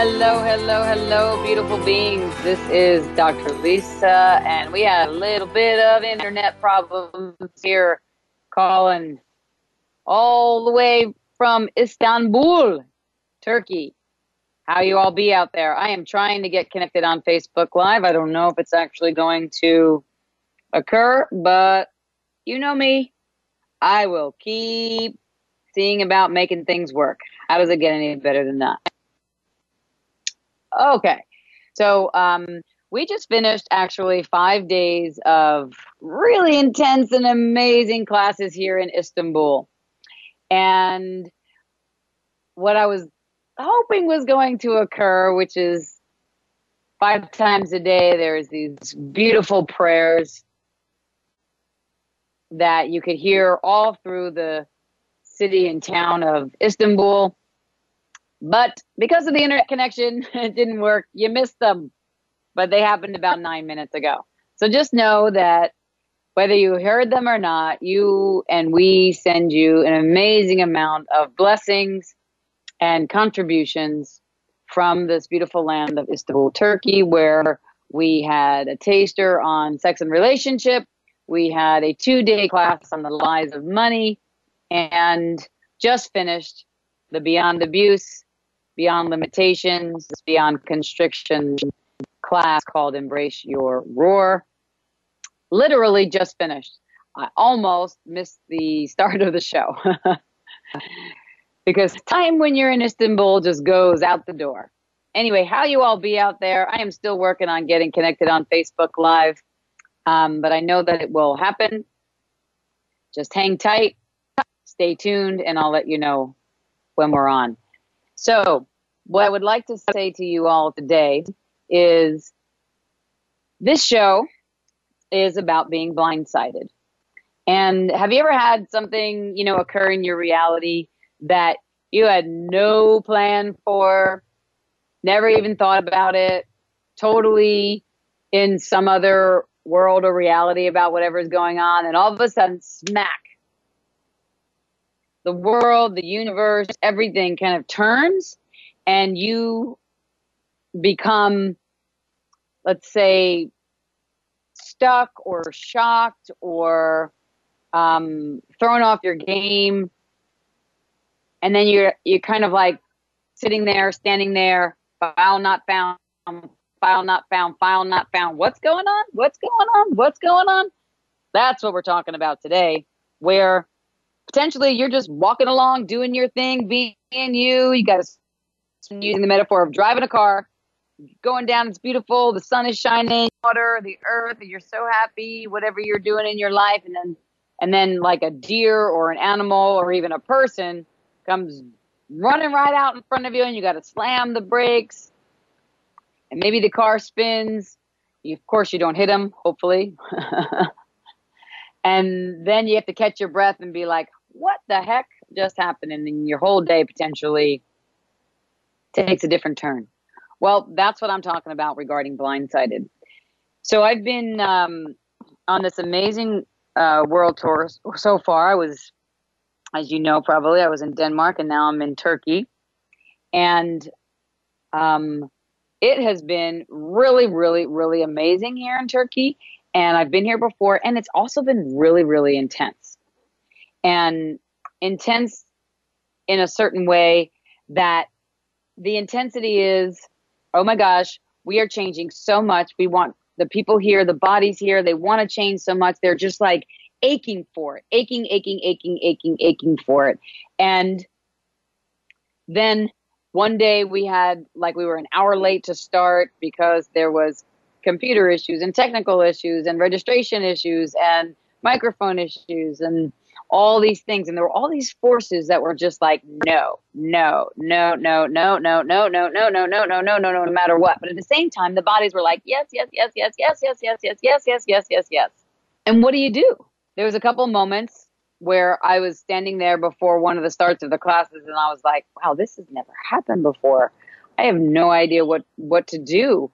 Hello, hello, hello, beautiful beings. This is Dr. Lisa, and we had a little bit of internet problems here, calling all the way from Istanbul, Turkey. How you all be out there? I am trying to get connected on Facebook Live. I don't know if it's actually going to occur, but you know me. I will keep seeing about making things work. How does it get any better than that? Okay. So um, we just finished actually five days of really intense and amazing classes here in Istanbul. And what I was hoping was going to occur, which is five times a day, there's these beautiful prayers that you could hear all through the city and town of Istanbul. But because of the internet connection, it didn't work. You missed them, but they happened about nine minutes ago. So just know that whether you heard them or not, you and we send you an amazing amount of blessings and contributions from this beautiful land of Istanbul, Turkey, where we had a taster on sex and relationship. We had a two day class on the lies of money and just finished the Beyond Abuse Beyond Limitations, Beyond Constriction class called Embrace Your Roar. Literally just finished. I almost missed the start of the show because time when you're in Istanbul just goes out the door. Anyway, how you all be out there? I am still working on getting connected on Facebook Live, um, but I know that it will happen. Just hang tight, stay tuned, and I'll let you know when we're on. So, what I would like to say to you all today is this show is about being blindsided. And have you ever had something, you know, occur in your reality that you had no plan for, never even thought about it, totally in some other world or reality about whatever's going on, and all of a sudden, smack, the world, the universe, everything kind of turns and you become, let's say, stuck or shocked or um, thrown off your game, and then you're you're kind of like sitting there, standing there, file not found, file not found, file not found. What's going on? What's going on? What's going on? That's what we're talking about today, where potentially you're just walking along, doing your thing, being you. You got to using the metaphor of driving a car, going down, it's beautiful, the sun is shining, water, the earth, you're so happy, whatever you're doing in your life, and then and then like a deer or an animal or even a person comes running right out in front of you and you got to slam the brakes. And maybe the car spins. You, of course you don't hit them hopefully. And then you have to catch your breath and be like what the heck just happened? And then your whole day potentially takes a different turn. Well that's what i'm talking about regarding blindsided. So i've been um, on this amazing uh, world tour so far. I was as you know probably i was in denmark and now i'm in turkey. And um, it has been really really really amazing here in turkey. And I've been here before, and it's also been really, really intense. And intense in a certain way that the intensity is, oh my gosh, we are changing so much. We want the people here, the bodies here, they want to change so much. They're just like aching for it, aching, aching, aching, aching, aching for it. And then one day we had like we were an hour late to start because there was computer issues and technical issues and registration issues and microphone issues and all these things. And there were all these forces that were just like, no, no, no, no, no, no, no, no, no, no, no, no, no, no, no, no matter what. But at the same time, the bodies were like, yes, yes, yes, yes, yes, yes, yes, yes, yes, yes, yes, yes, yes. And what do you do? There was a couple moments where I was standing there before one of the starts of the classes and I was like, wow, this has never happened before. I have no idea what what to do.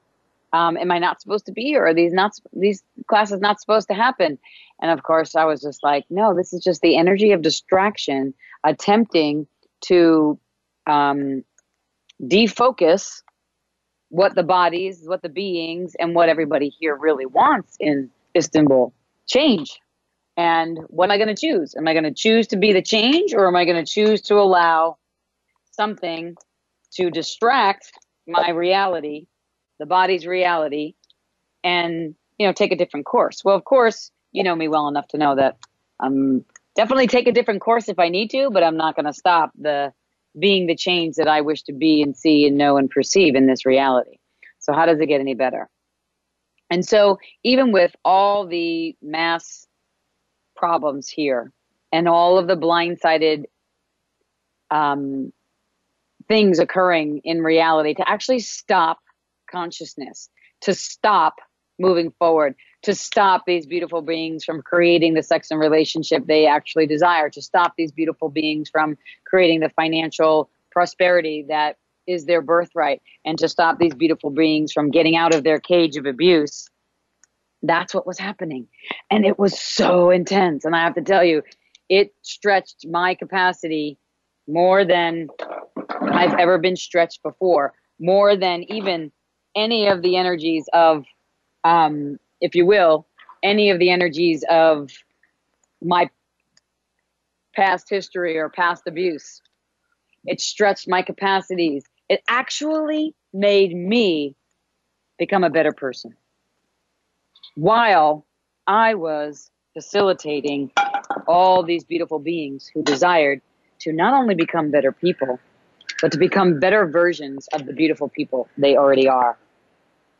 Um, am I not supposed to be here? Are these not these classes not supposed to happen? And of course, I was just like, no, this is just the energy of distraction attempting to um, defocus what the bodies, what the beings, and what everybody here really wants in Istanbul change. And what am I going to choose? Am I going to choose to be the change or am I going to choose to allow something to distract my reality, the body's reality, and, you know, take a different course? Well, of course, you know me well enough to know that I'm definitely take a different course if I need to, but I'm not going to stop the being the change that I wish to be and see and know and perceive in this reality. So how does it get any better? And so even with all the mass problems here and all of the blindsided um, things occurring in reality to actually stop consciousness, to stop moving forward, to stop these beautiful beings from creating the sex and relationship they actually desire, to stop these beautiful beings from creating the financial prosperity that is their birthright, and to stop these beautiful beings from getting out of their cage of abuse that's what was happening. And it was so intense. And I have to tell you, it stretched my capacity more than I've ever been stretched before, more than even any of the energies of, um, if you will, any of the energies of my past history or past abuse. It stretched my capacities. It actually made me become a better person while I was facilitating all these beautiful beings who desired to not only become better people, but to become better versions of the beautiful people they already are.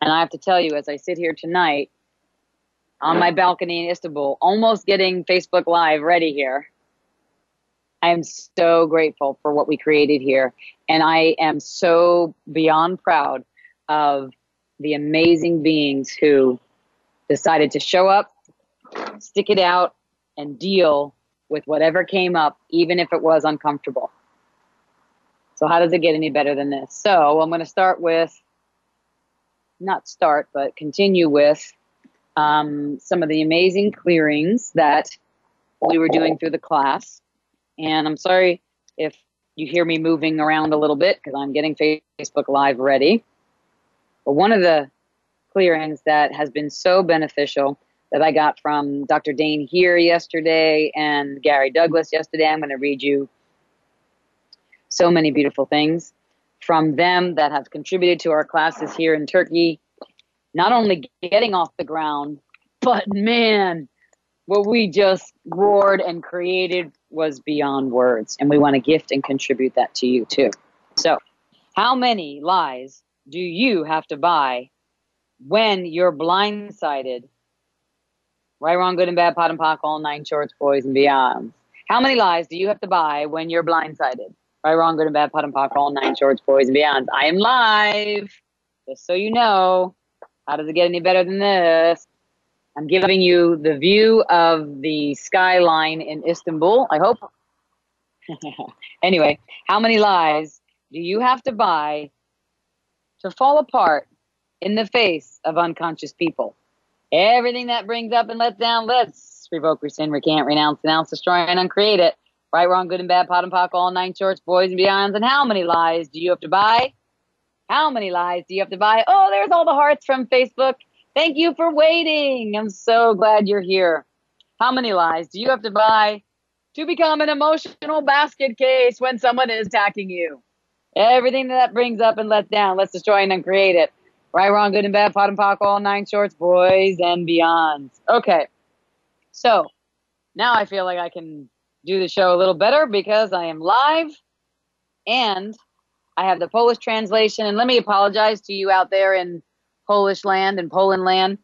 And I have to tell you, as I sit here tonight on my balcony in Istanbul, almost getting Facebook Live ready here, I am so grateful for what we created here. And I am so beyond proud of the amazing beings who decided to show up, stick it out, and deal with whatever came up, even if it was uncomfortable. So, how does it get any better than this? So, I'm going to start with, not start, but continue with um, some of the amazing clearings that we were doing through the class. And I'm sorry if you hear me moving around a little bit because I'm getting Facebook Live ready. But one of the clearings that has been so beneficial that I got from Dr. Dain Heer yesterday and Gary Douglas yesterday. I'm going to read you so many beautiful things from them that have contributed to our classes here in Turkey. Not only getting off the ground, but man, what we just roared and created was beyond words. And we want to gift and contribute that to you too. So, how many lies do you have to buy when you're blindsided. Right, wrong, good and bad, POD and POC, all nine shorts, boys and beyond. How many lies do you have to buy when you're blindsided? Right, wrong, good and bad, POD and POC, all nine shorts, boys and beyond. I am live, just so you know. How does it get any better than this? I'm giving you the view of the skyline in Istanbul. I hope. anyway, how many lies do you have to buy to fall apart in the face of unconscious people. Everything that brings up and lets down, let's revoke, rescind, recant, renounce, denounce, destroy, and uncreate it. Right, wrong, good and bad, POD and POC, all nine shorts, boys and beyonds. And how many lies do you have to buy? How many lies do you have to buy? Oh, there's all the hearts from Facebook. Thank you for waiting. I'm so glad you're here. How many lies do you have to buy to become an emotional basket case when someone is attacking you? Everything that brings up and lets down, let's destroy and uncreate it. Right, wrong, good and bad, POD and POC, all nine shorts, boys and beyonds. Okay. So now I feel like I can do the show a little better because I am live and I have the Polish translation. And let me apologize to you out there in Polish land and Poland land.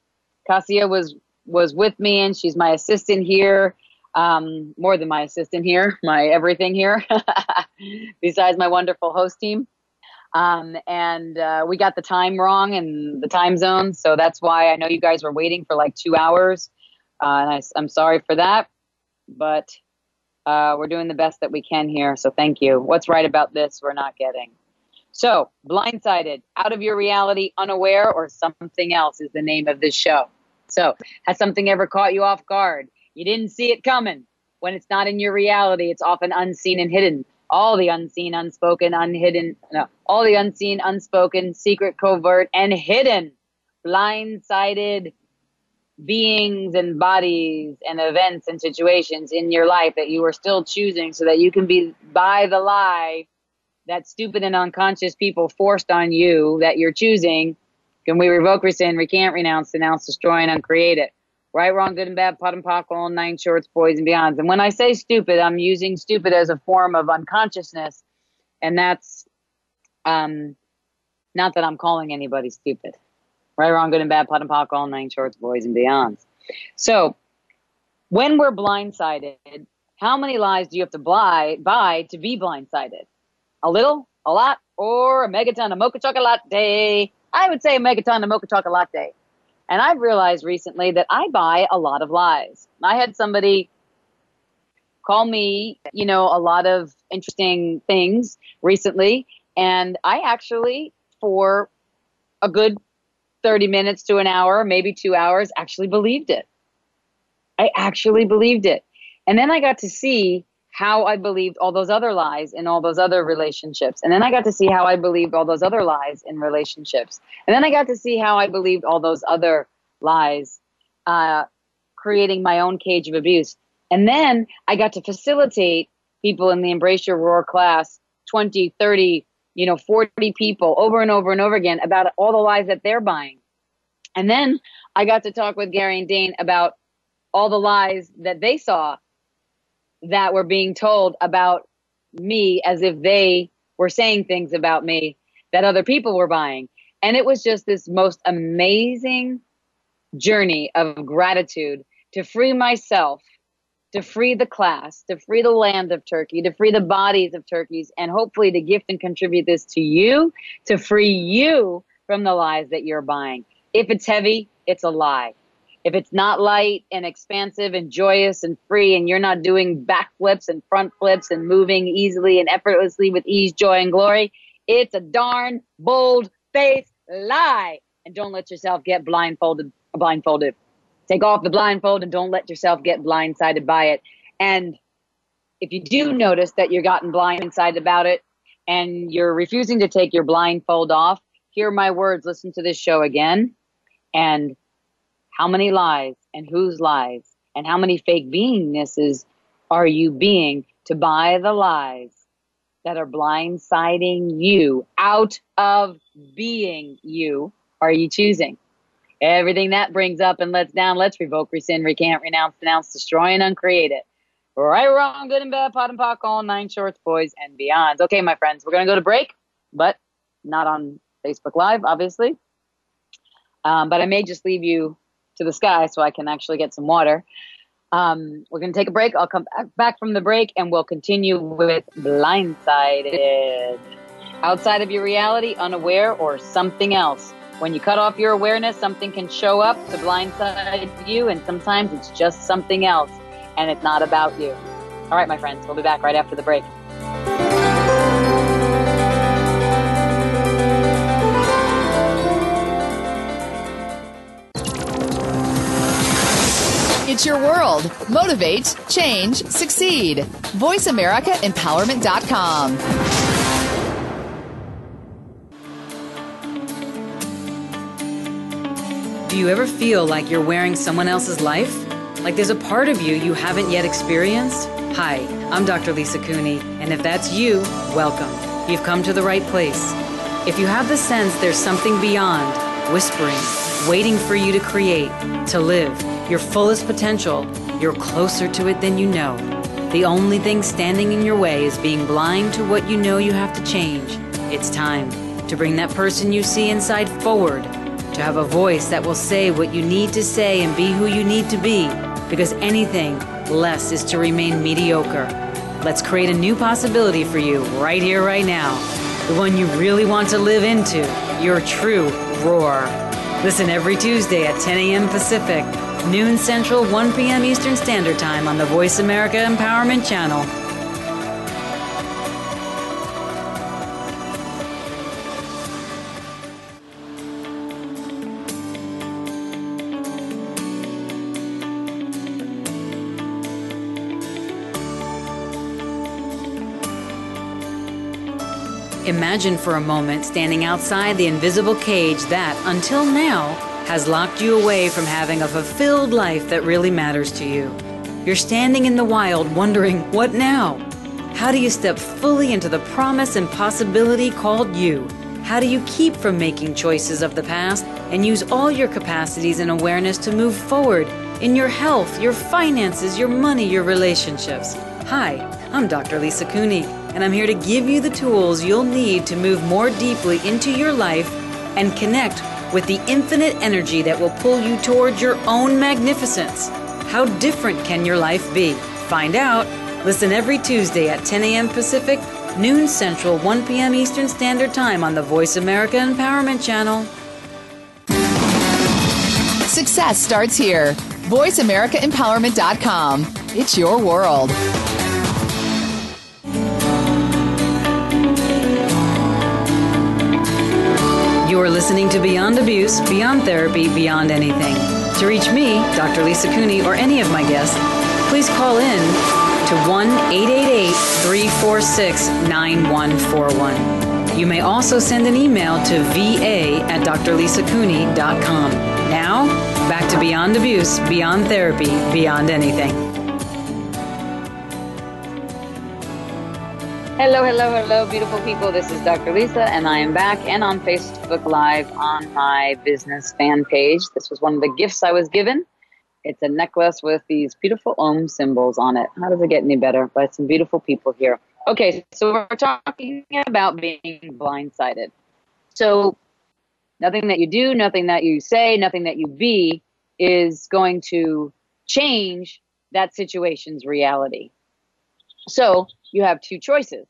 Kasia was was with me and she's my assistant here. um, more than my assistant here, my everything here, besides my wonderful host team. Um, and uh, we got the time wrong and the time zone. So that's why I know you guys were waiting for like two hours. Uh, and I, I'm sorry for that. But uh, we're doing the best that we can here. So thank you. What's right about this, we're not getting. So, blindsided, out of your reality, unaware, or something else is the name of this show. So, has something ever caught you off guard? You didn't see it coming. When it's not in your reality, it's often unseen and hidden all the unseen, unspoken, unhidden, no, all the unseen, unspoken, secret, covert, and hidden, blindsided beings and bodies and events and situations in your life that you are still choosing so that you can be by the lie that stupid and unconscious people forced on you that you're choosing. Can we revoke, rescind, recant, renounce, denounce, destroy, and uncreate it? right, wrong, good and bad, POD and POC, all nine shorts, boys and beyonds. And when I say stupid, I'm using stupid as a form of unconsciousness, and that's um, not that I'm calling anybody stupid. Right, wrong, good and bad, POD and POC, all nine shorts, boys and beyonds. So when we're blindsided, how many lies do you have to buy, buy to be blindsided? A little, a lot, or a megaton of mocha chocolate? Latte? I would say a megaton of mocha chocolate. Latte. And I've realized recently that I buy a lot of lies. I had somebody call me, you know, a lot of interesting things recently. And I actually, for a good 30 minutes to an hour, maybe two hours, actually believed it. I actually believed it. And then I got to see how I believed all those other lies in all those other relationships. And then I got to see how I believed all those other lies in relationships. And then I got to see how I believed all those other lies, uh, creating my own cage of abuse. And then I got to facilitate people in the Embrace Your Roar class 20, 30, you know, 40 people over and over and over again about all the lies that they're buying. And then I got to talk with Gary and Dain about all the lies that they saw that were being told about me as if they were saying things about me that other people were buying. And it was just this most amazing journey of gratitude to free myself, to free the class, to free the land of Turkey, to free the bodies of turkeys, and hopefully to gift and contribute this to you to free you from the lies that you're buying. If it's heavy, it's a lie. If it's not light and expansive and joyous and free, and you're not doing backflips and front flips and moving easily and effortlessly with ease, joy, and glory, it's a darn bold faced lie. And don't let yourself get blindfolded. Blindfolded. Take off the blindfold and don't let yourself get blindsided by it. And if you do notice that you're gotten blindsided about it and you're refusing to take your blindfold off, hear my words, listen to this show again, and how many lies and whose lies and how many fake beingnesses are you being to buy the lies that are blindsiding you out of being you are you choosing? Everything that brings up and lets down, let's revoke, rescind, recant, renounce, denounce, destroy, and uncreate it. Right, wrong, good and bad, POD and POC, all nine shorts, boys and beyonds. Okay, my friends, we're going to go to break, but not on Facebook Live, obviously. Um, but I may just leave you to the sky so I can actually get some water. Um, we're going to take a break. I'll come back from the break and we'll continue with Blindsided. Outside of your reality, unaware, or something else. When you cut off your awareness, something can show up to blindside you, and sometimes it's just something else, and it's not about you. All right, my friends, we'll be back right after the break. It's your world. Motivate, change, succeed. VoiceAmericaEmpowerment.com. Do you ever feel like you're wearing someone else's life? Like there's a part of you you haven't yet experienced? Hi, I'm Dr. Lisa Cooney, and if that's you, welcome. You've come to the right place. If you have the sense there's something beyond, whispering, waiting for you to create, to live, your fullest potential, you're closer to it than you know. The only thing standing in your way is being blind to what you know you have to change. It's time to bring that person you see inside forward, to have a voice that will say what you need to say and be who you need to be, because anything less is to remain mediocre. Let's create a new possibility for you right here, right now. The one you really want to live into, your true roar. Listen every Tuesday at 10 a.m. Pacific, noon Central, 1 p.m. Eastern Standard Time on the Voice America Empowerment Channel. Imagine for a moment standing outside the invisible cage that, until now, has locked you away from having a fulfilled life that really matters to you. You're standing in the wild wondering, what now? How do you step fully into the promise and possibility called you? How do you keep from making choices of the past and use all your capacities and awareness to move forward in your health, your finances, your money, your relationships? Hi, I'm Dr. Lisa Cooney and I'm here to give you the tools you'll need to move more deeply into your life and connect with the infinite energy that will pull you towards your own magnificence. How different can your life be? Find out. Listen every Tuesday at 10 a.m. Pacific, noon Central, 1 p.m. Eastern Standard Time on the Voice America Empowerment Channel. Success starts here. VoiceAmericaEmpowerment.com. It's your world. Listening to Beyond Abuse, Beyond Therapy, Beyond Anything. To reach me, Dr. Lisa Cooney, or any of my guests, please call in to 1 888 346 9141. You may also send an email to va at drlisacooney.com. Now, back to Beyond Abuse, Beyond Therapy, Beyond Anything. Hello, hello, hello, beautiful people. This is Dr. Lisa, and I am back and on Facebook Live on my business fan page. This was one of the gifts I was given. It's a necklace with these beautiful Om symbols on it. How does it get any better? By some beautiful people here. Okay, so we're talking about being blindsided. So, nothing that you do, nothing that you say, nothing that you be is going to change that situation's reality. So, you have two choices,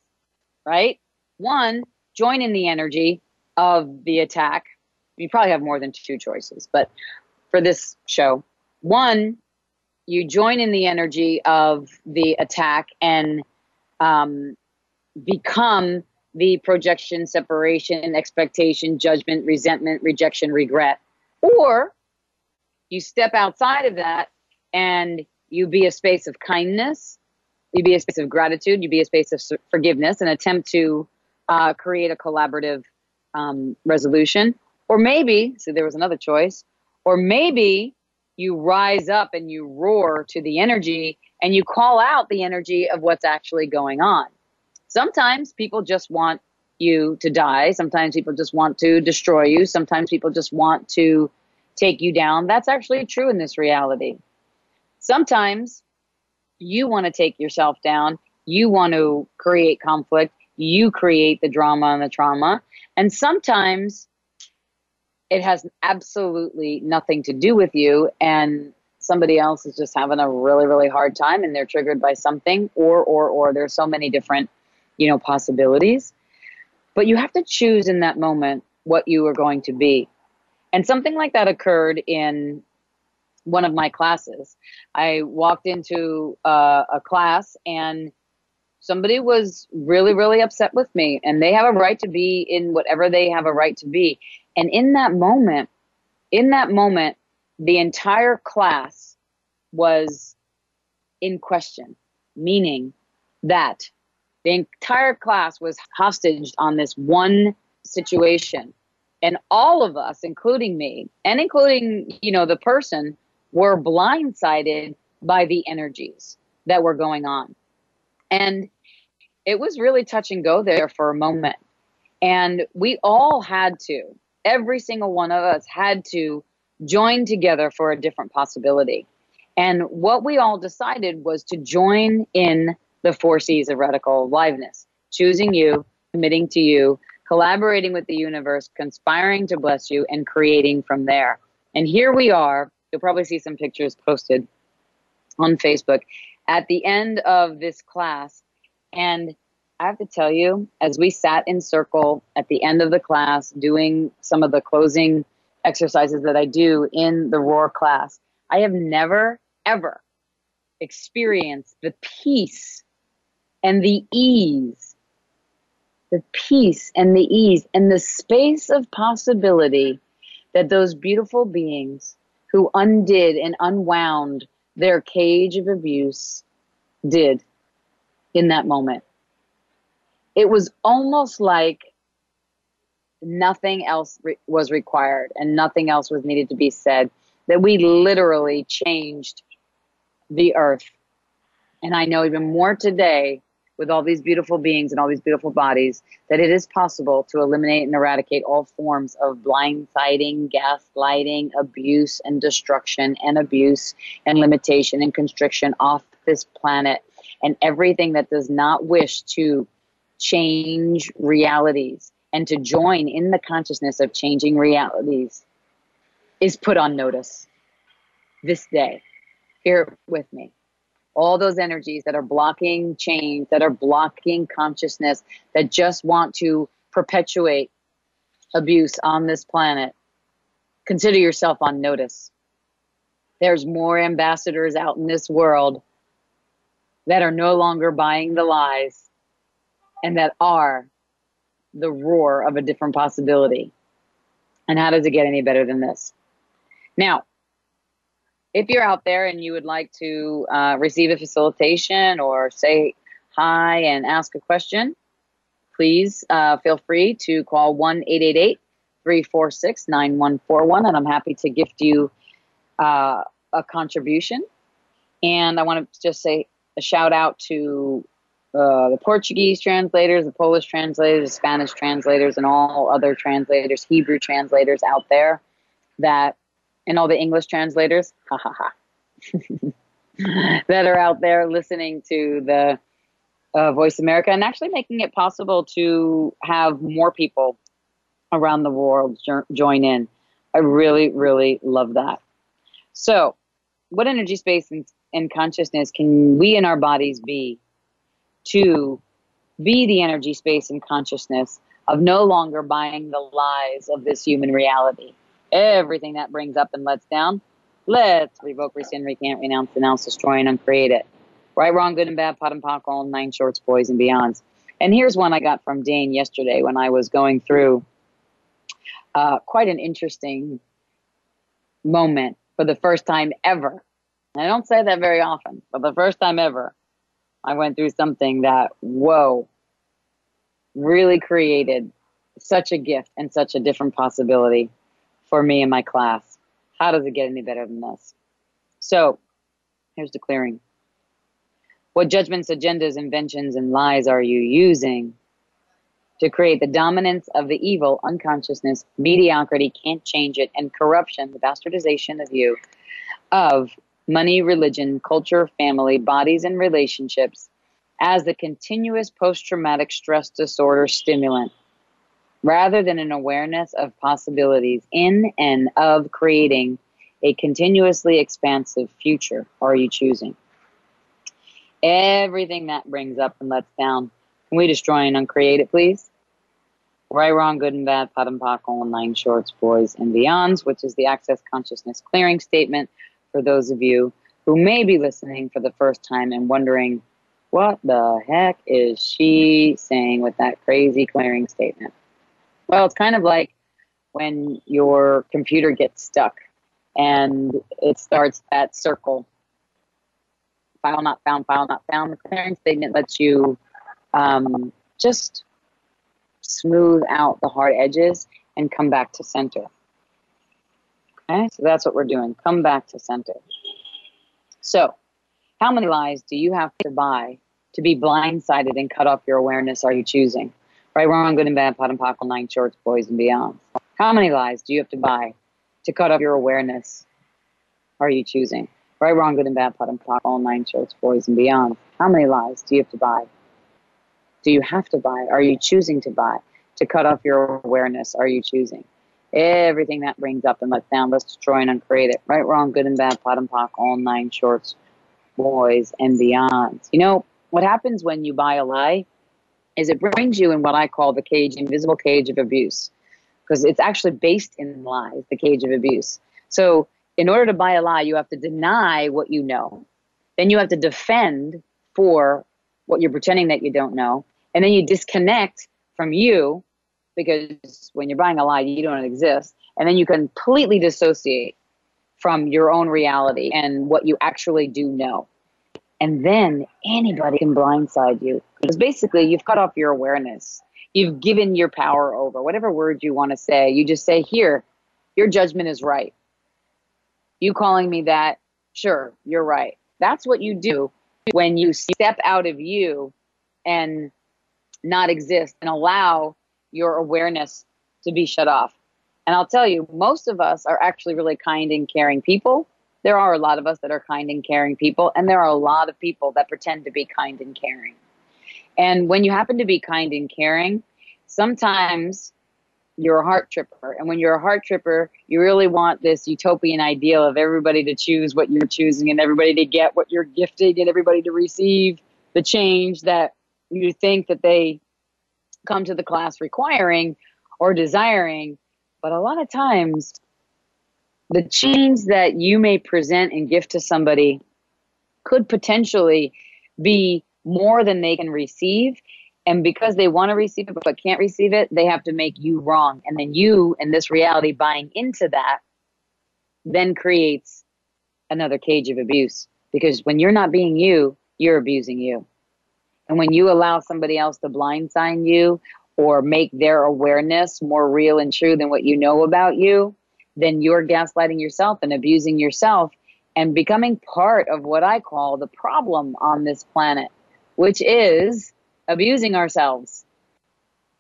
right? One, join in the energy of the attack. You probably have more than two choices, but for this show, one, you join in the energy of the attack and um, become the projection, separation, expectation, judgment, resentment, rejection, regret. Or you step outside of that and you be a space of kindness, you be a space of gratitude, you be a space of forgiveness, and attempt to uh, create a collaborative um, resolution. Or maybe, so there was another choice, or maybe you rise up and you roar to the energy and you call out the energy of what's actually going on. Sometimes people just want you to die. Sometimes people just want to destroy you. Sometimes people just want to take you down. That's actually true in this reality. Sometimes you want to take yourself down. You want to create conflict. You create the drama and the trauma. And sometimes it has absolutely nothing to do with you. And somebody else is just having a really, really hard time and they're triggered by something or, or, or there's so many different, you know, possibilities. But you have to choose in that moment what you are going to be. And something like that occurred in one of my classes. I walked into uh, a class and somebody was really, really upset with me, and they have a right to be in whatever they have a right to be. And in that moment, in that moment, the entire class was in question, meaning that the entire class was hostage on this one situation. And all of us, including me, and including, you know, the person were blindsided by the energies that were going on. And it was really touch and go there for a moment. And we all had to, every single one of us had to join together for a different possibility. And what we all decided was to join in the four C's of radical aliveness choosing you, committing to you, collaborating with the universe, conspiring to bless you, and creating from there. And here we are You'll probably see some pictures posted on Facebook. at the end of this class. And I have to tell you, as we sat in circle at the end of the class doing some of the closing exercises that I do in the Roar class, I have never, ever experienced the peace and the ease, the peace and the ease and the space of possibility that those beautiful beings who undid and unwound their cage of abuse did in that moment. It was almost like nothing else re- was required and nothing else was needed to be said, that we literally changed the earth. And I know even more today with all these beautiful beings and all these beautiful bodies that it is possible to eliminate and eradicate all forms of blindsiding, gaslighting, abuse, and destruction, and abuse, and limitation and constriction off this planet, and everything that does not wish to change realities and to join in the consciousness of changing realities is put on notice this day. Hear it with me all those energies that are blocking change, that are blocking consciousness, that just want to perpetuate abuse on this planet, consider yourself on notice. There's more ambassadors out in this world that are no longer buying the lies and that are the roar of a different possibility. And how does it get any better than this? Now, if you're out there and you would like to uh, receive a facilitation or say hi and ask a question, please uh, feel free to call 1 346 9141, and I'm happy to gift you uh, a contribution. And I want to just say a shout out to uh, the Portuguese translators, the Polish translators, the Spanish translators, and all other translators, Hebrew translators out there that and all the English translators, ha ha ha, that are out there listening to the uh, Voice America and actually making it possible to have more people around the world jo- join in. I really, really love that. So, what energy, space, and, and consciousness can we in our bodies be to be the energy, space, and consciousness of no longer buying the lies of this human reality? Everything that brings up and lets down, let's revoke, rescind, recant, renounce, denounce, destroy, and uncreate it. Right, wrong, good and bad, POD and POC, all nine shorts, boys, and beyonds. And here's one I got from Dain yesterday when I was going through uh, quite an interesting moment for the first time ever. I don't say that very often, but the first time ever, I went through something that, whoa, really created such a gift and such a different possibility for me and my class. How does it get any better than this? So, here's the clearing. What judgments, agendas, inventions, and lies are you using to create the dominance of the evil, unconsciousness, mediocrity, can't change it, and corruption, the bastardization of you, of money, religion, culture, family, bodies, and relationships as the continuous post traumatic stress disorder stimulant? Rather than an awareness of possibilities in and of creating a continuously expansive future are you choosing? Everything that brings up and lets down, can we destroy and uncreate it, please? Right, wrong, good and bad, POD and POC, all nine shorts, boys and beyonds, which is the Access Consciousness Clearing Statement for those of you who may be listening for the first time and wondering, what the heck is she saying with that crazy clearing statement? Well, it's kind of like when your computer gets stuck and it starts that circle file not found, file not found. The clearing statement lets you um, just smooth out the hard edges and come back to center. Okay, so that's what we're doing. Come back to center. So, how many lies do you have to buy to be blindsided and cut off your awareness are you choosing? Right, wrong, good and bad, POD and POC, nine shorts, boys and beyond. How many lies do you have to buy to cut off your awareness? Are you choosing? Right, wrong, good and bad, POD and POC, all nine shorts, boys and beyond. How many lies do you have to buy? Do you have to buy? Are you choosing to buy to cut off your awareness? Are you choosing? Everything that brings up and lets down, let's destroy and uncreate it. Right, wrong, good and bad, POD and POC, all nine shorts, boys and beyond. You know, what happens when you buy a lie is it brings you in what I call the cage, invisible cage of abuse, because it's actually based in lies, the cage of abuse. So, in order to buy a lie, you have to deny what you know. Then you have to defend for what you're pretending that you don't know. And then you disconnect from you because when you're buying a lie, you don't exist. And then you completely dissociate from your own reality and what you actually do know. And then anybody can blindside you because basically you've cut off your awareness. You've given your power over, whatever word you want to say. You just say, Here, your judgment is right. You calling me that, sure, you're right. That's what you do when you step out of you and not exist and allow your awareness to be shut off. And I'll tell you, most of us are actually really kind and caring people. There are a lot of us that are kind and caring people, and there are a lot of people that pretend to be kind and caring. And when you happen to be kind and caring, sometimes you're a heart tripper. And when you're a heart tripper, you really want this utopian ideal of everybody to choose what you're choosing and everybody to get what you're gifting and everybody to receive the change that you think that they come to the class requiring or desiring. But a lot of times, the change that you may present and gift to somebody could potentially be more than they can receive. And because they want to receive it but can't receive it, they have to make you wrong. And then you, in this reality, buying into that, then creates another cage of abuse. Because when you're not being you, you're abusing you. And when you allow somebody else to blindside you or make their awareness more real and true than what you know about you, then you're gaslighting yourself and abusing yourself and becoming part of what I call the problem on this planet, which is abusing ourselves,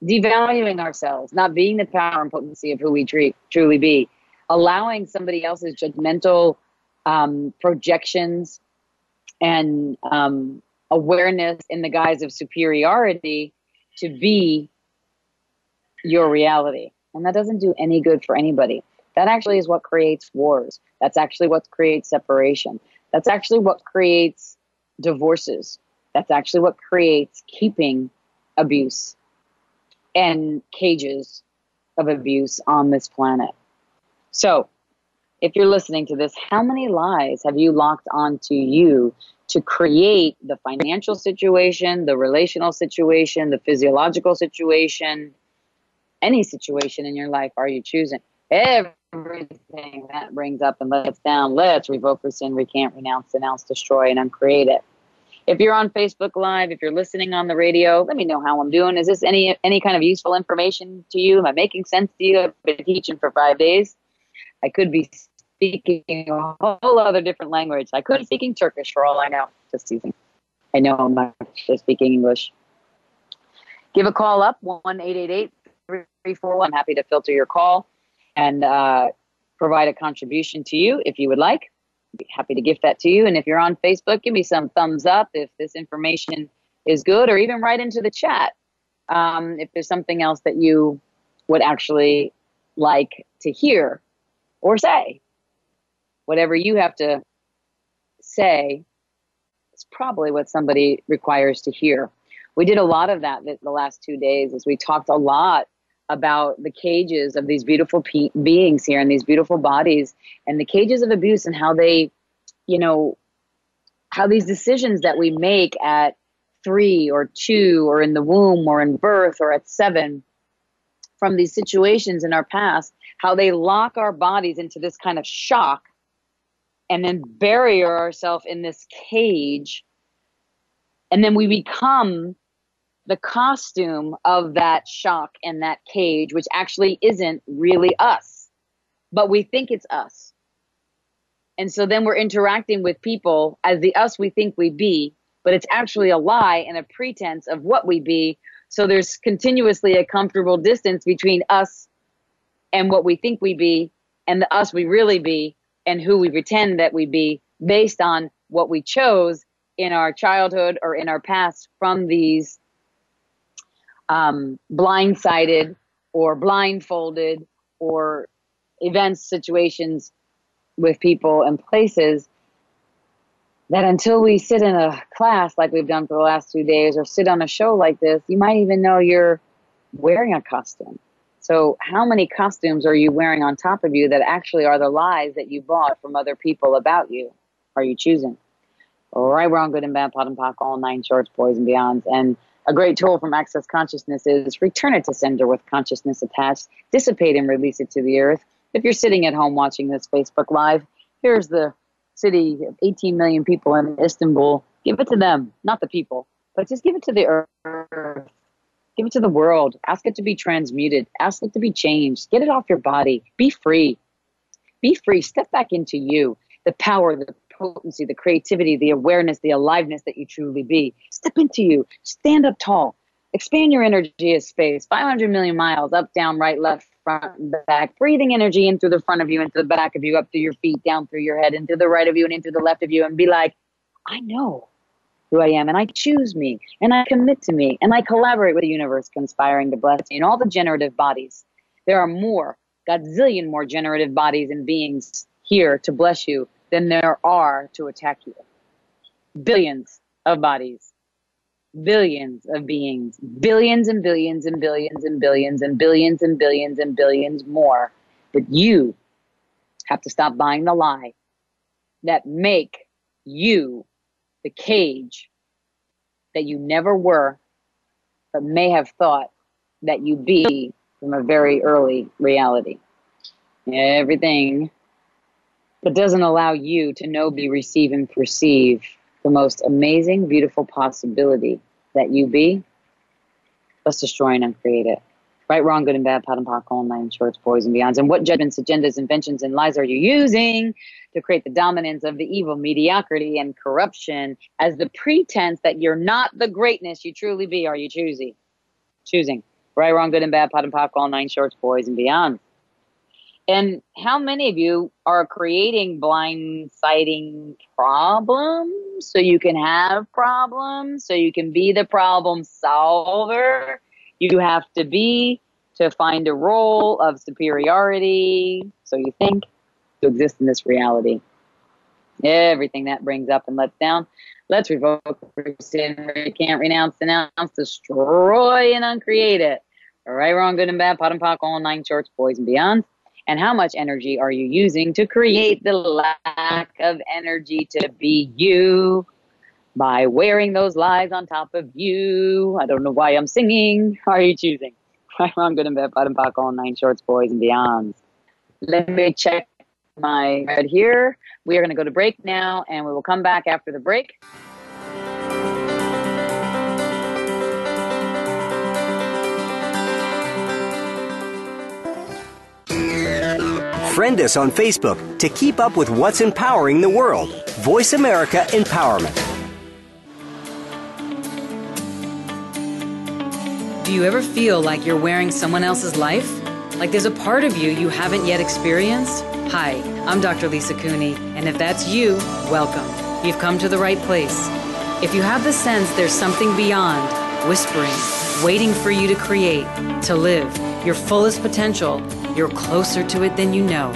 devaluing ourselves, not being the power and potency of who we tre- truly be, allowing somebody else's judgmental um, projections and um, awareness in the guise of superiority to be your reality. And that doesn't do any good for anybody. That actually is what creates wars. That's actually what creates separation. That's actually what creates divorces. That's actually what creates keeping abuse and cages of abuse on this planet. So, if you're listening to this, how many lies have you locked onto you to create the financial situation, the relational situation, the physiological situation, any situation in your life are you choosing? Everything that brings up and lets down, let's revoke, rescind, recant, renounce, denounce, destroy, and uncreate it. If you're on Facebook Live, if you're listening on the radio, let me know how I'm doing. Is this any any kind of useful information to you? Am I making sense to you? I've been teaching for five days. I could be speaking a whole other different language. I could be speaking Turkish for all I know. Just teasing. I know I'm not speaking English. Give a call up, 1 888 341. I'm happy to filter your call and uh, provide a contribution to you if you would like. Happy to gift that to you. And if you're on Facebook, give me some thumbs up if this information is good, or even write into the chat um, if there's something else that you would actually like to hear or say whatever you have to say is probably what somebody requires to hear. We did a lot of that the last two days as we talked a lot about the cages of these beautiful pe- beings here and these beautiful bodies and the cages of abuse and how they, you know, how these decisions that we make at three or two or in the womb or in birth or at seven from these situations in our past, how they lock our bodies into this kind of shock and then bury ourselves in this cage. And then we become the costume of that shock and that cage, which actually isn't really us, but we think it's us. And so then we're interacting with people as the us we think we be, but it's actually a lie and a pretense of what we be. So there's continuously a comfortable distance between us and what we think we be and the us we really be and who we pretend that we be based on what we chose in our childhood or in our past from these um, blindsided or blindfolded or events, situations with people and places that until we sit in a class like we've done for the last two days or sit on a show like this, you might even know you're wearing a costume. So, how many costumes are you wearing on top of you that actually are the lies that you bought from other people about you? Are you choosing? Right, wrong, good and bad, POD and POC, all nine shorts, boys and beyonds. And a great tool from Access Consciousness is return it to sender with consciousness attached, dissipate and release it to the earth. If you're sitting at home watching this Facebook Live, here's the city of 18 million people in Istanbul. Give it to them, not the people, but just give it to the earth. Give it to the world. Ask it to be transmuted. Ask it to be changed. Get it off your body. Be free. Be free. Step back into you, the power, the potency, the creativity, the awareness, the aliveness that you truly be. Step into you. Stand up tall. Expand your energy as space. 500 million miles up, down, right, left, front, back. Breathing energy in through the front of you, into the back of you, up through your feet, down through your head, into the right of you, and into the left of you, and be like, I know who I am, and I choose me, and I commit to me, and I collaborate with the universe, conspiring to bless me. And all the generative bodies, there are more, godzillion more generative bodies and beings here to bless you than there are to attack you. Billions of bodies, billions of beings, billions and billions and billions and billions and billions and billions and billions more. But you have to stop buying the lie that make you the cage that you never were, but may have thought that you be from a very early reality. Everything that doesn't allow you to know, be, receive, and perceive the most amazing, beautiful possibility that you be, let's destroy and uncreate it. Right, wrong, good and bad, POD and POC, all nine shorts, boys and beyonds. And what judgments, agendas, inventions, and lies are you using to create the dominance of the evil, mediocrity, and corruption as the pretense that you're not the greatness you truly be? Are you choosing? Choosing. Right, wrong, good and bad, POD and POC, all nine shorts, boys and beyond. And how many of you are creating blindsiding problems so you can have problems, so you can be the problem solver? You have to be to find a role of superiority, so you think, to exist in this reality. Everything that brings up and lets down, let's revoke, rescind, recant, renounce, denounce, destroy, and uncreate it. All right, wrong, good and bad, POD and POC, all nine shorts, boys and beyond and how much energy are you using to create the lack of energy to be you by wearing those lies on top of you. I don't know why I'm singing. How are you choosing? I'm good in bed, bottom back all nine shorts, boys and beyonds. Let me check my head here. We are going to go to break now, and we will come back after the break. Friend us on Facebook to keep up with what's empowering the world. Voice America Empowerment. Do you ever feel like you're wearing someone else's life? Like there's a part of you you haven't yet experienced? Hi, I'm Dr. Lisa Cooney, and if that's you, welcome. You've come to the right place. If you have the sense there's something beyond, whispering, waiting for you to create, to live your fullest potential, you're closer to it than you know.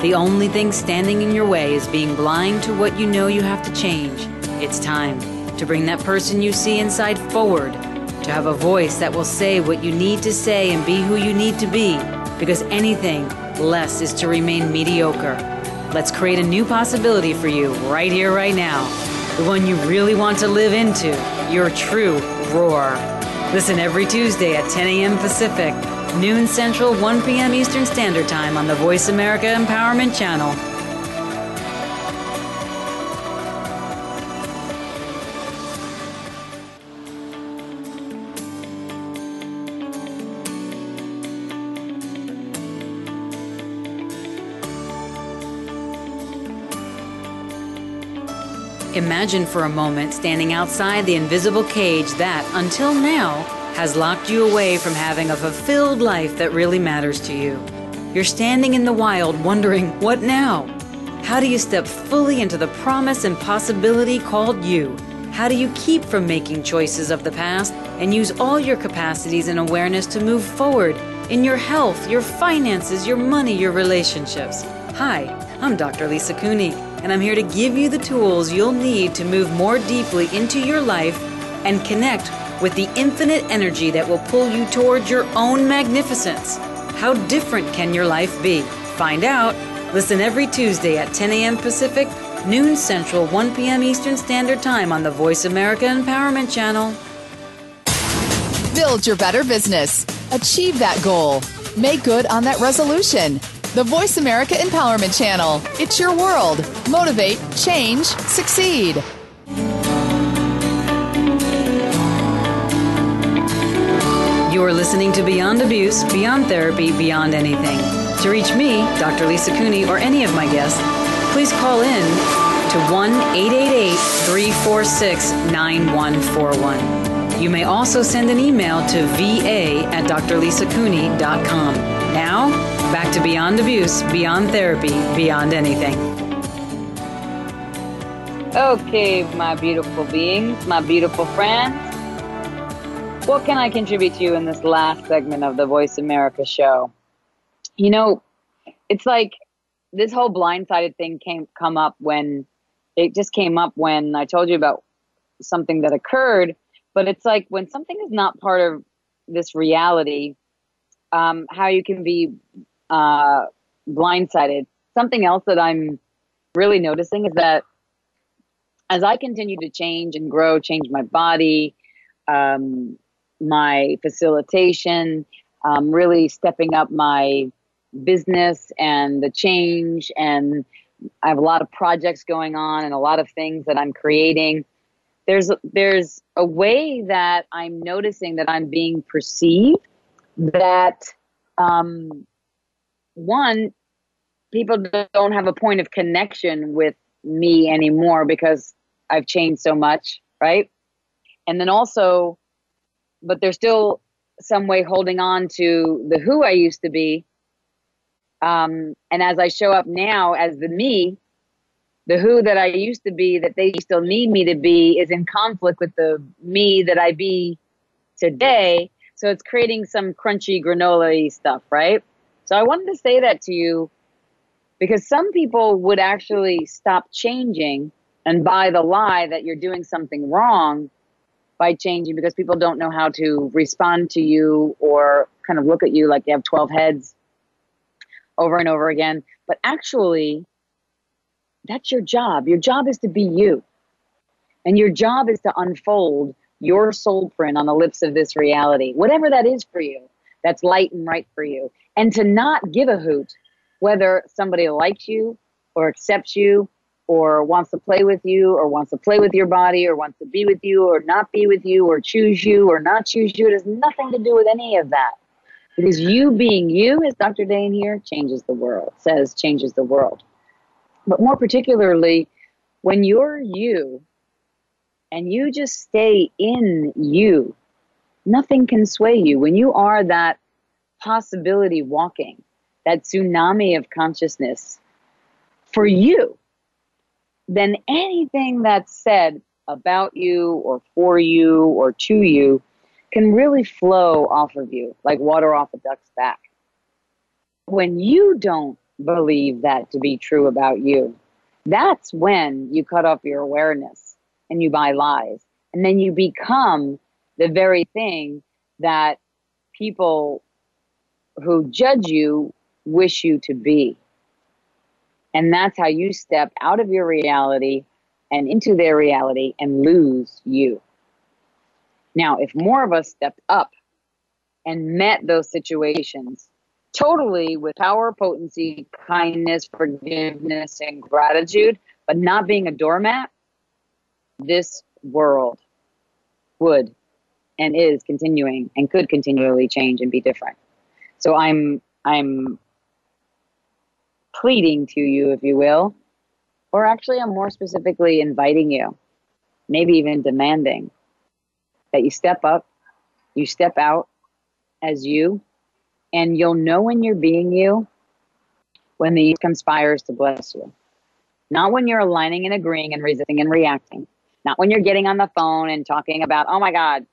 The only thing standing in your way is being blind to what you know you have to change. It's time to bring that person you see inside forward, to have a voice that will say what you need to say and be who you need to be, because anything less is to remain mediocre. Let's create a new possibility for you right here, right now. The one you really want to live into, your true roar. Listen every Tuesday at 10 a.m. Pacific noon Central, 1 p.m. Eastern Standard Time on the Voice America Empowerment Channel. Imagine for a moment standing outside the invisible cage that, until now, has locked you away from having a fulfilled life that really matters to you. You're standing in the wild wondering, what now? How do you step fully into the promise and possibility called you? How do you keep from making choices of the past and use all your capacities and awareness to move forward in your health, your finances, your money, your relationships? Hi, I'm Dr. Lisa Cooney, and I'm here to give you the tools you'll need to move more deeply into your life and connect with the infinite energy that will pull you towards your own magnificence. How different can your life be? Find out. Listen every Tuesday at 10 a.m. Pacific, noon Central, 1 p.m. Eastern Standard Time on the Voice America Empowerment Channel. Build your better business. Achieve that goal. Make good on that resolution. The Voice America Empowerment Channel. It's your world. Motivate, change, succeed. You are listening to Beyond Abuse, Beyond Therapy, Beyond Anything. To reach me, Dr. Lisa Cooney, or any of my guests, please call in to 1 888 346 9141. You may also send an email to va at drlisacooney.com. Now, back to Beyond Abuse, Beyond Therapy, Beyond Anything. Okay, my beautiful beings, my beautiful friends. What can I contribute to you in this last segment of the Voice America show? You know, it's like this whole blindsided thing came come up when it just came up when I told you about something that occurred, but it's like when something is not part of this reality, um, how you can be uh, blindsided. Something else that I'm really noticing is that as I continue to change and grow, change my body, um, my facilitation, um, really stepping up my business and the change. And I have a lot of projects going on and a lot of things that I'm creating. There's there's a way that I'm noticing that I'm being perceived that um, one people don't have a point of connection with me anymore because I've changed so much, right? And then also but they're still some way holding on to the who I used to be. Um, and as I show up now as the me, the who that I used to be, that they still need me to be, is in conflict with the me that I be today. So it's creating some crunchy granola stuff, right? So I wanted to say that to you because some people would actually stop changing and buy the lie that you're doing something wrong by changing because people don't know how to respond to you or kind of look at you like you have 12 heads over and over again. But actually, that's your job. Your job is to be you. And your job is to unfold your soul print on the lips of this reality, whatever that is for you, that's light and right for you. And to not give a hoot whether somebody likes you or accepts you or wants to play with you or wants to play with your body or wants to be with you or not be with you or choose you or not choose you. It has nothing to do with any of that. Because you being you, as Dr. Dain Heer, changes the world, says changes the world. But more particularly, when you're you and you just stay in you, nothing can sway you. When you are that possibility walking, that tsunami of consciousness for you, then anything that's said about you or for you or to you can really flow off of you like water off a duck's back. When you don't believe that to be true about you, that's when you cut off your awareness and you buy lies. And then you become the very thing that people who judge you wish you to be. And that's how you step out of your reality and into their reality and lose you. Now, if more of us stepped up and met those situations totally with power, potency, kindness, forgiveness, and gratitude, but not being a doormat, this world would and is continuing and could continually change and be different. So I'm I'm pleading to you, if you will, or actually, I'm more specifically inviting you, maybe even demanding that you step up, you step out as you, and you'll know when you're being you when the conspires to bless you. Not when you're aligning and agreeing and resisting and reacting. Not when you're getting on the phone and talking about, oh my God,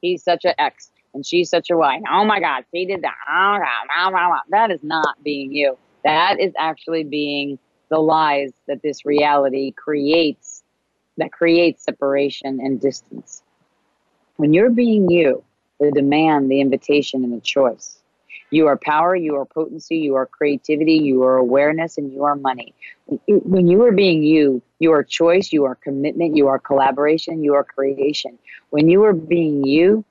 he's such an X and she's such a Y. Oh my God, she did that. Oh That is not being you. That is actually being the lies that this reality creates that creates separation and distance. When you're being you, the demand, the invitation, and the choice. You are power, you are potency, you are creativity, you are awareness, and you are money. When you are being you, you are choice, you are commitment, you are collaboration, you are creation. When you are being you,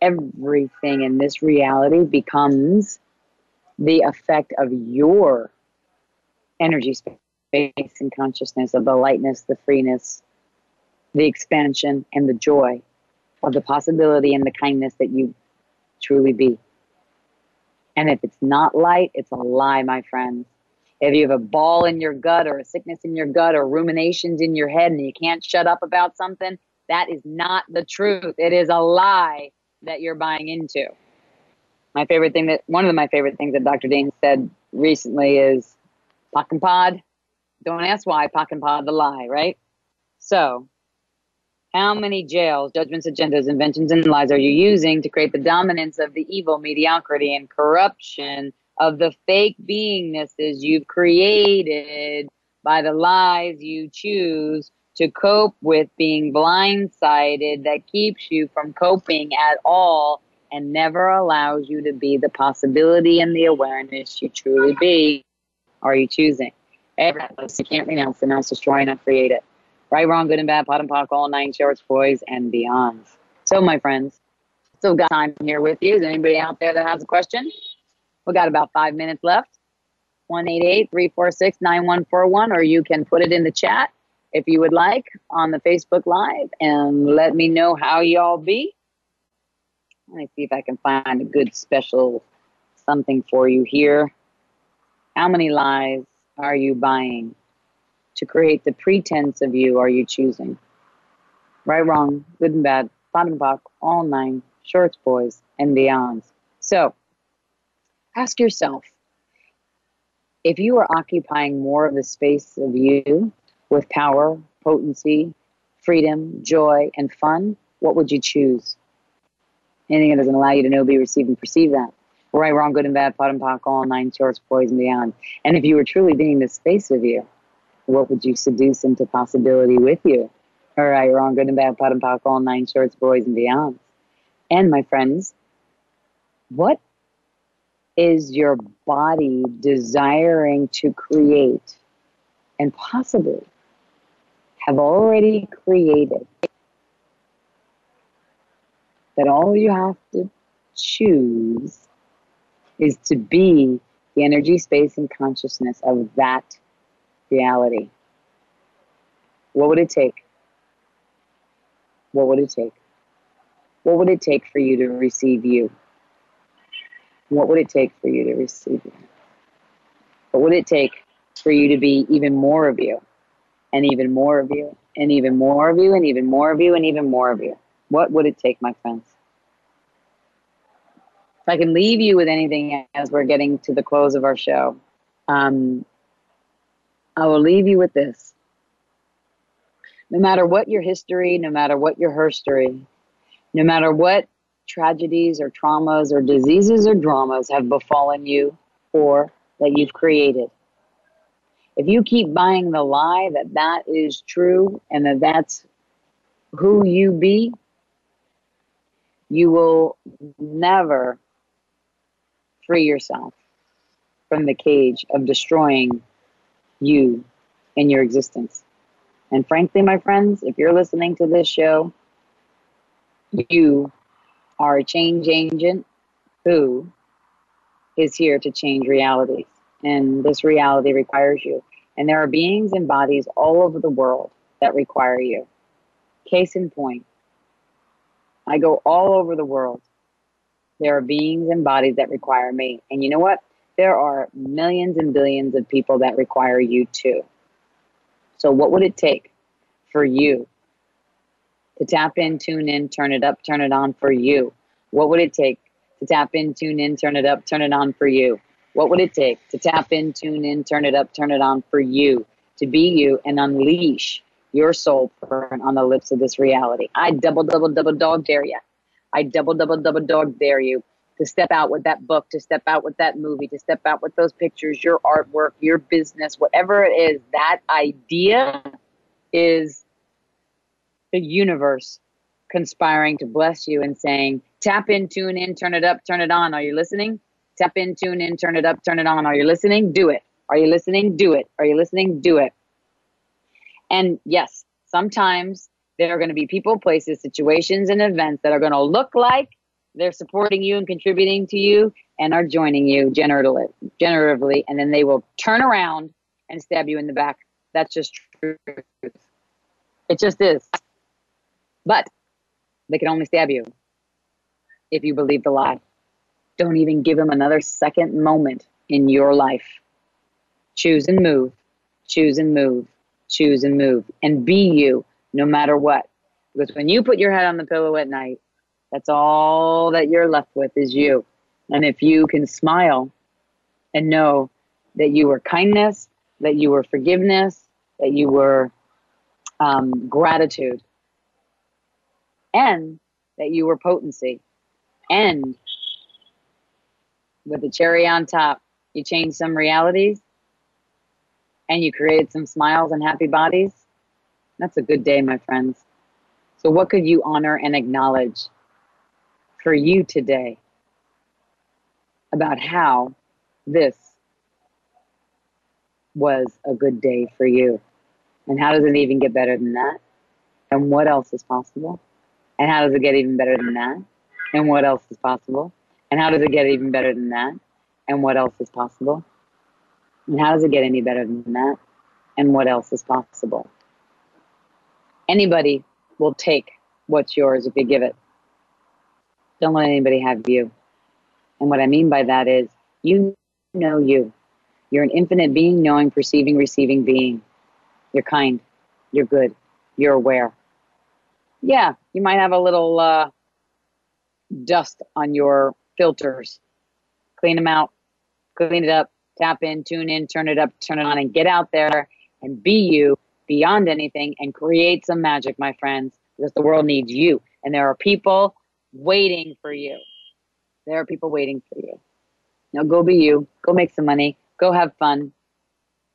everything in this reality becomes the effect of your energy space and consciousness, of the lightness, the freeness, the expansion, and the joy of the possibility and the kindness that you truly be. And if it's not light, it's a lie, my friends. If you have a ball in your gut or a sickness in your gut or ruminations in your head and you can't shut up about something, that is not the truth. It is a lie that you're buying into. My favorite thing that one of my favorite things that Dr. Dain said recently is POC and POD. Don't ask why, POC and POD the lie, right? So how many jails, judgments, agendas, inventions, and lies are you using to create the dominance of the evil, mediocrity, and corruption of the fake beingnesses you've created by the lies you choose to cope with being blindsided that keeps you from coping at all and never allows you to be the possibility and the awareness you truly be? Are you choosing? Every you can't renounce, renounce, destroy, and create it right, wrong, good and bad, POD and POC, all nine shorts, boys, and beyond. So, my friends, still got time here with you. Is anybody out there that has a question? We got about five minutes left. 188-346-9141, or you can put it in the chat if you would like on the Facebook Live and let me know how y'all be. Let me see if I can find a good special something for you here. How many lies are you buying? to create the pretense of you are you choosing? Right, wrong, good and bad, bottom buck, all nine, shorts boys, and beyonds. So ask yourself if you are occupying more of the space of you with power, potency, freedom, joy, and fun, what would you choose? Anything that doesn't allow you to know, be, receive, and perceive that. Right, wrong, good and bad, POD and POC, all nine shorts, boys, and beyond. And if you were truly being the space of you, what would you seduce into possibility with you? All right, wrong, good and bad, POD and POC, all nine shorts, boys and beyond. And my friends, what is your body desiring to create and possibly have already created? That all you have to choose is to be the energy, space, and consciousness of that reality. What would it take? What would it take? What would it take for you to receive you? What would it take for you to receive you? What would it take for you to be even more of you, and even more of you, and even more of you, and even more of you, and even more of you? What would it take, my friends? If I can leave you with anything as we're getting to the close of our show, um, I will leave you with this. No matter what your history, no matter what your herstory, no matter what tragedies or traumas or diseases or dramas have befallen you or that you've created, if you keep buying the lie that that is true and that that's who you be, you will never free yourself from the cage of destroying you in your existence. And frankly, my friends, if you're listening to this show, you are a change agent who is here to change realities. And this reality requires you. And there are beings and bodies all over the world that require you. Case in point, I go all over the world. There are beings and bodies that require me. And you know what? there are millions and billions of people that require you too. So, what would it take for you to tap in, tune in, turn it up, turn it on for you? What would it take to tap in, tune in, turn it up, turn it on for you? What would it take to tap in, tune in, turn it up, turn it on for you to be you and unleash your soul on the lips of this reality? I double, double, double dog dare you. I double, double, double dog dare you to step out with that book, to step out with that movie, to step out with those pictures, your artwork, your business, whatever it is, that idea is the universe conspiring to bless you and saying, tap in, tune in, turn it up, turn it on. Are you listening? Tap in, tune in, turn it up, turn it on. Are you listening? Do it. Are you listening? Do it. Are you listening? Do it. And yes, sometimes there are going to be people, places, situations, and events that are going to look like they're supporting you and contributing to you and are joining you generatively, and then they will turn around and stab you in the back. That's just truth. It just is. But they can only stab you if you believe the lie. Don't even give them another second moment in your life. Choose and move, choose and move, choose and move, and be you no matter what. Because when you put your head on the pillow at night, that's all that you're left with is you. And if you can smile and know that you were kindness, that you were forgiveness, that you were um, gratitude, and that you were potency, and with the cherry on top, you change some realities and you created some smiles and happy bodies. That's a good day, my friends. So, what could you honor and acknowledge for you today about how this was a good day for you? And how does it even get better than that? And what else is possible? And how does it get even better than that? And what else is possible? And how does it get even better than that? And what else is possible? And how does it get any better than that? And what else is possible? Anybody will take what's yours if you give it. Don't let anybody have you. And what I mean by that is you know you. You're an infinite being, knowing, perceiving, receiving being. You're kind. You're good. You're aware. Yeah, you might have a little uh, dust on your filters. Clean them out, clean it up, tap in, tune in, turn it up, turn it on, and get out there and be you beyond anything and create some magic, my friends, because the world needs you. And there are people waiting for you. There are people waiting for you. Now go be you, go make some money, go have fun,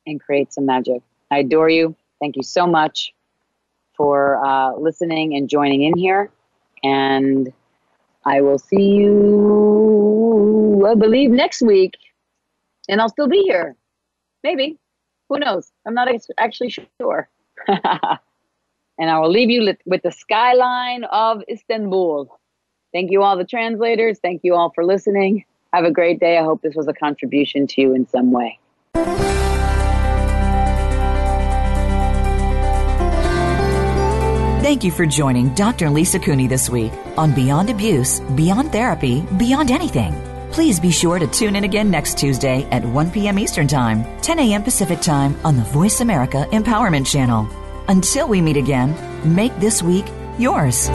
and create some magic. I adore you. Thank you so much for uh, listening and joining in here. And I will see you, I believe, next week. And I'll still be here. Maybe. Who knows? I'm not actually sure. and I will leave you with the skyline of Istanbul. Thank you, all the translators. Thank you all for listening. Have a great day. I hope this was a contribution to you in some way. Thank you for joining Dr. Lisa Cooney this week on Beyond Abuse, Beyond Therapy, Beyond Anything. Please be sure to tune in again next Tuesday at 1 p.m. Eastern Time, 10 a.m. Pacific Time on the Voice America Empowerment Channel. Until we meet again, make this week yours.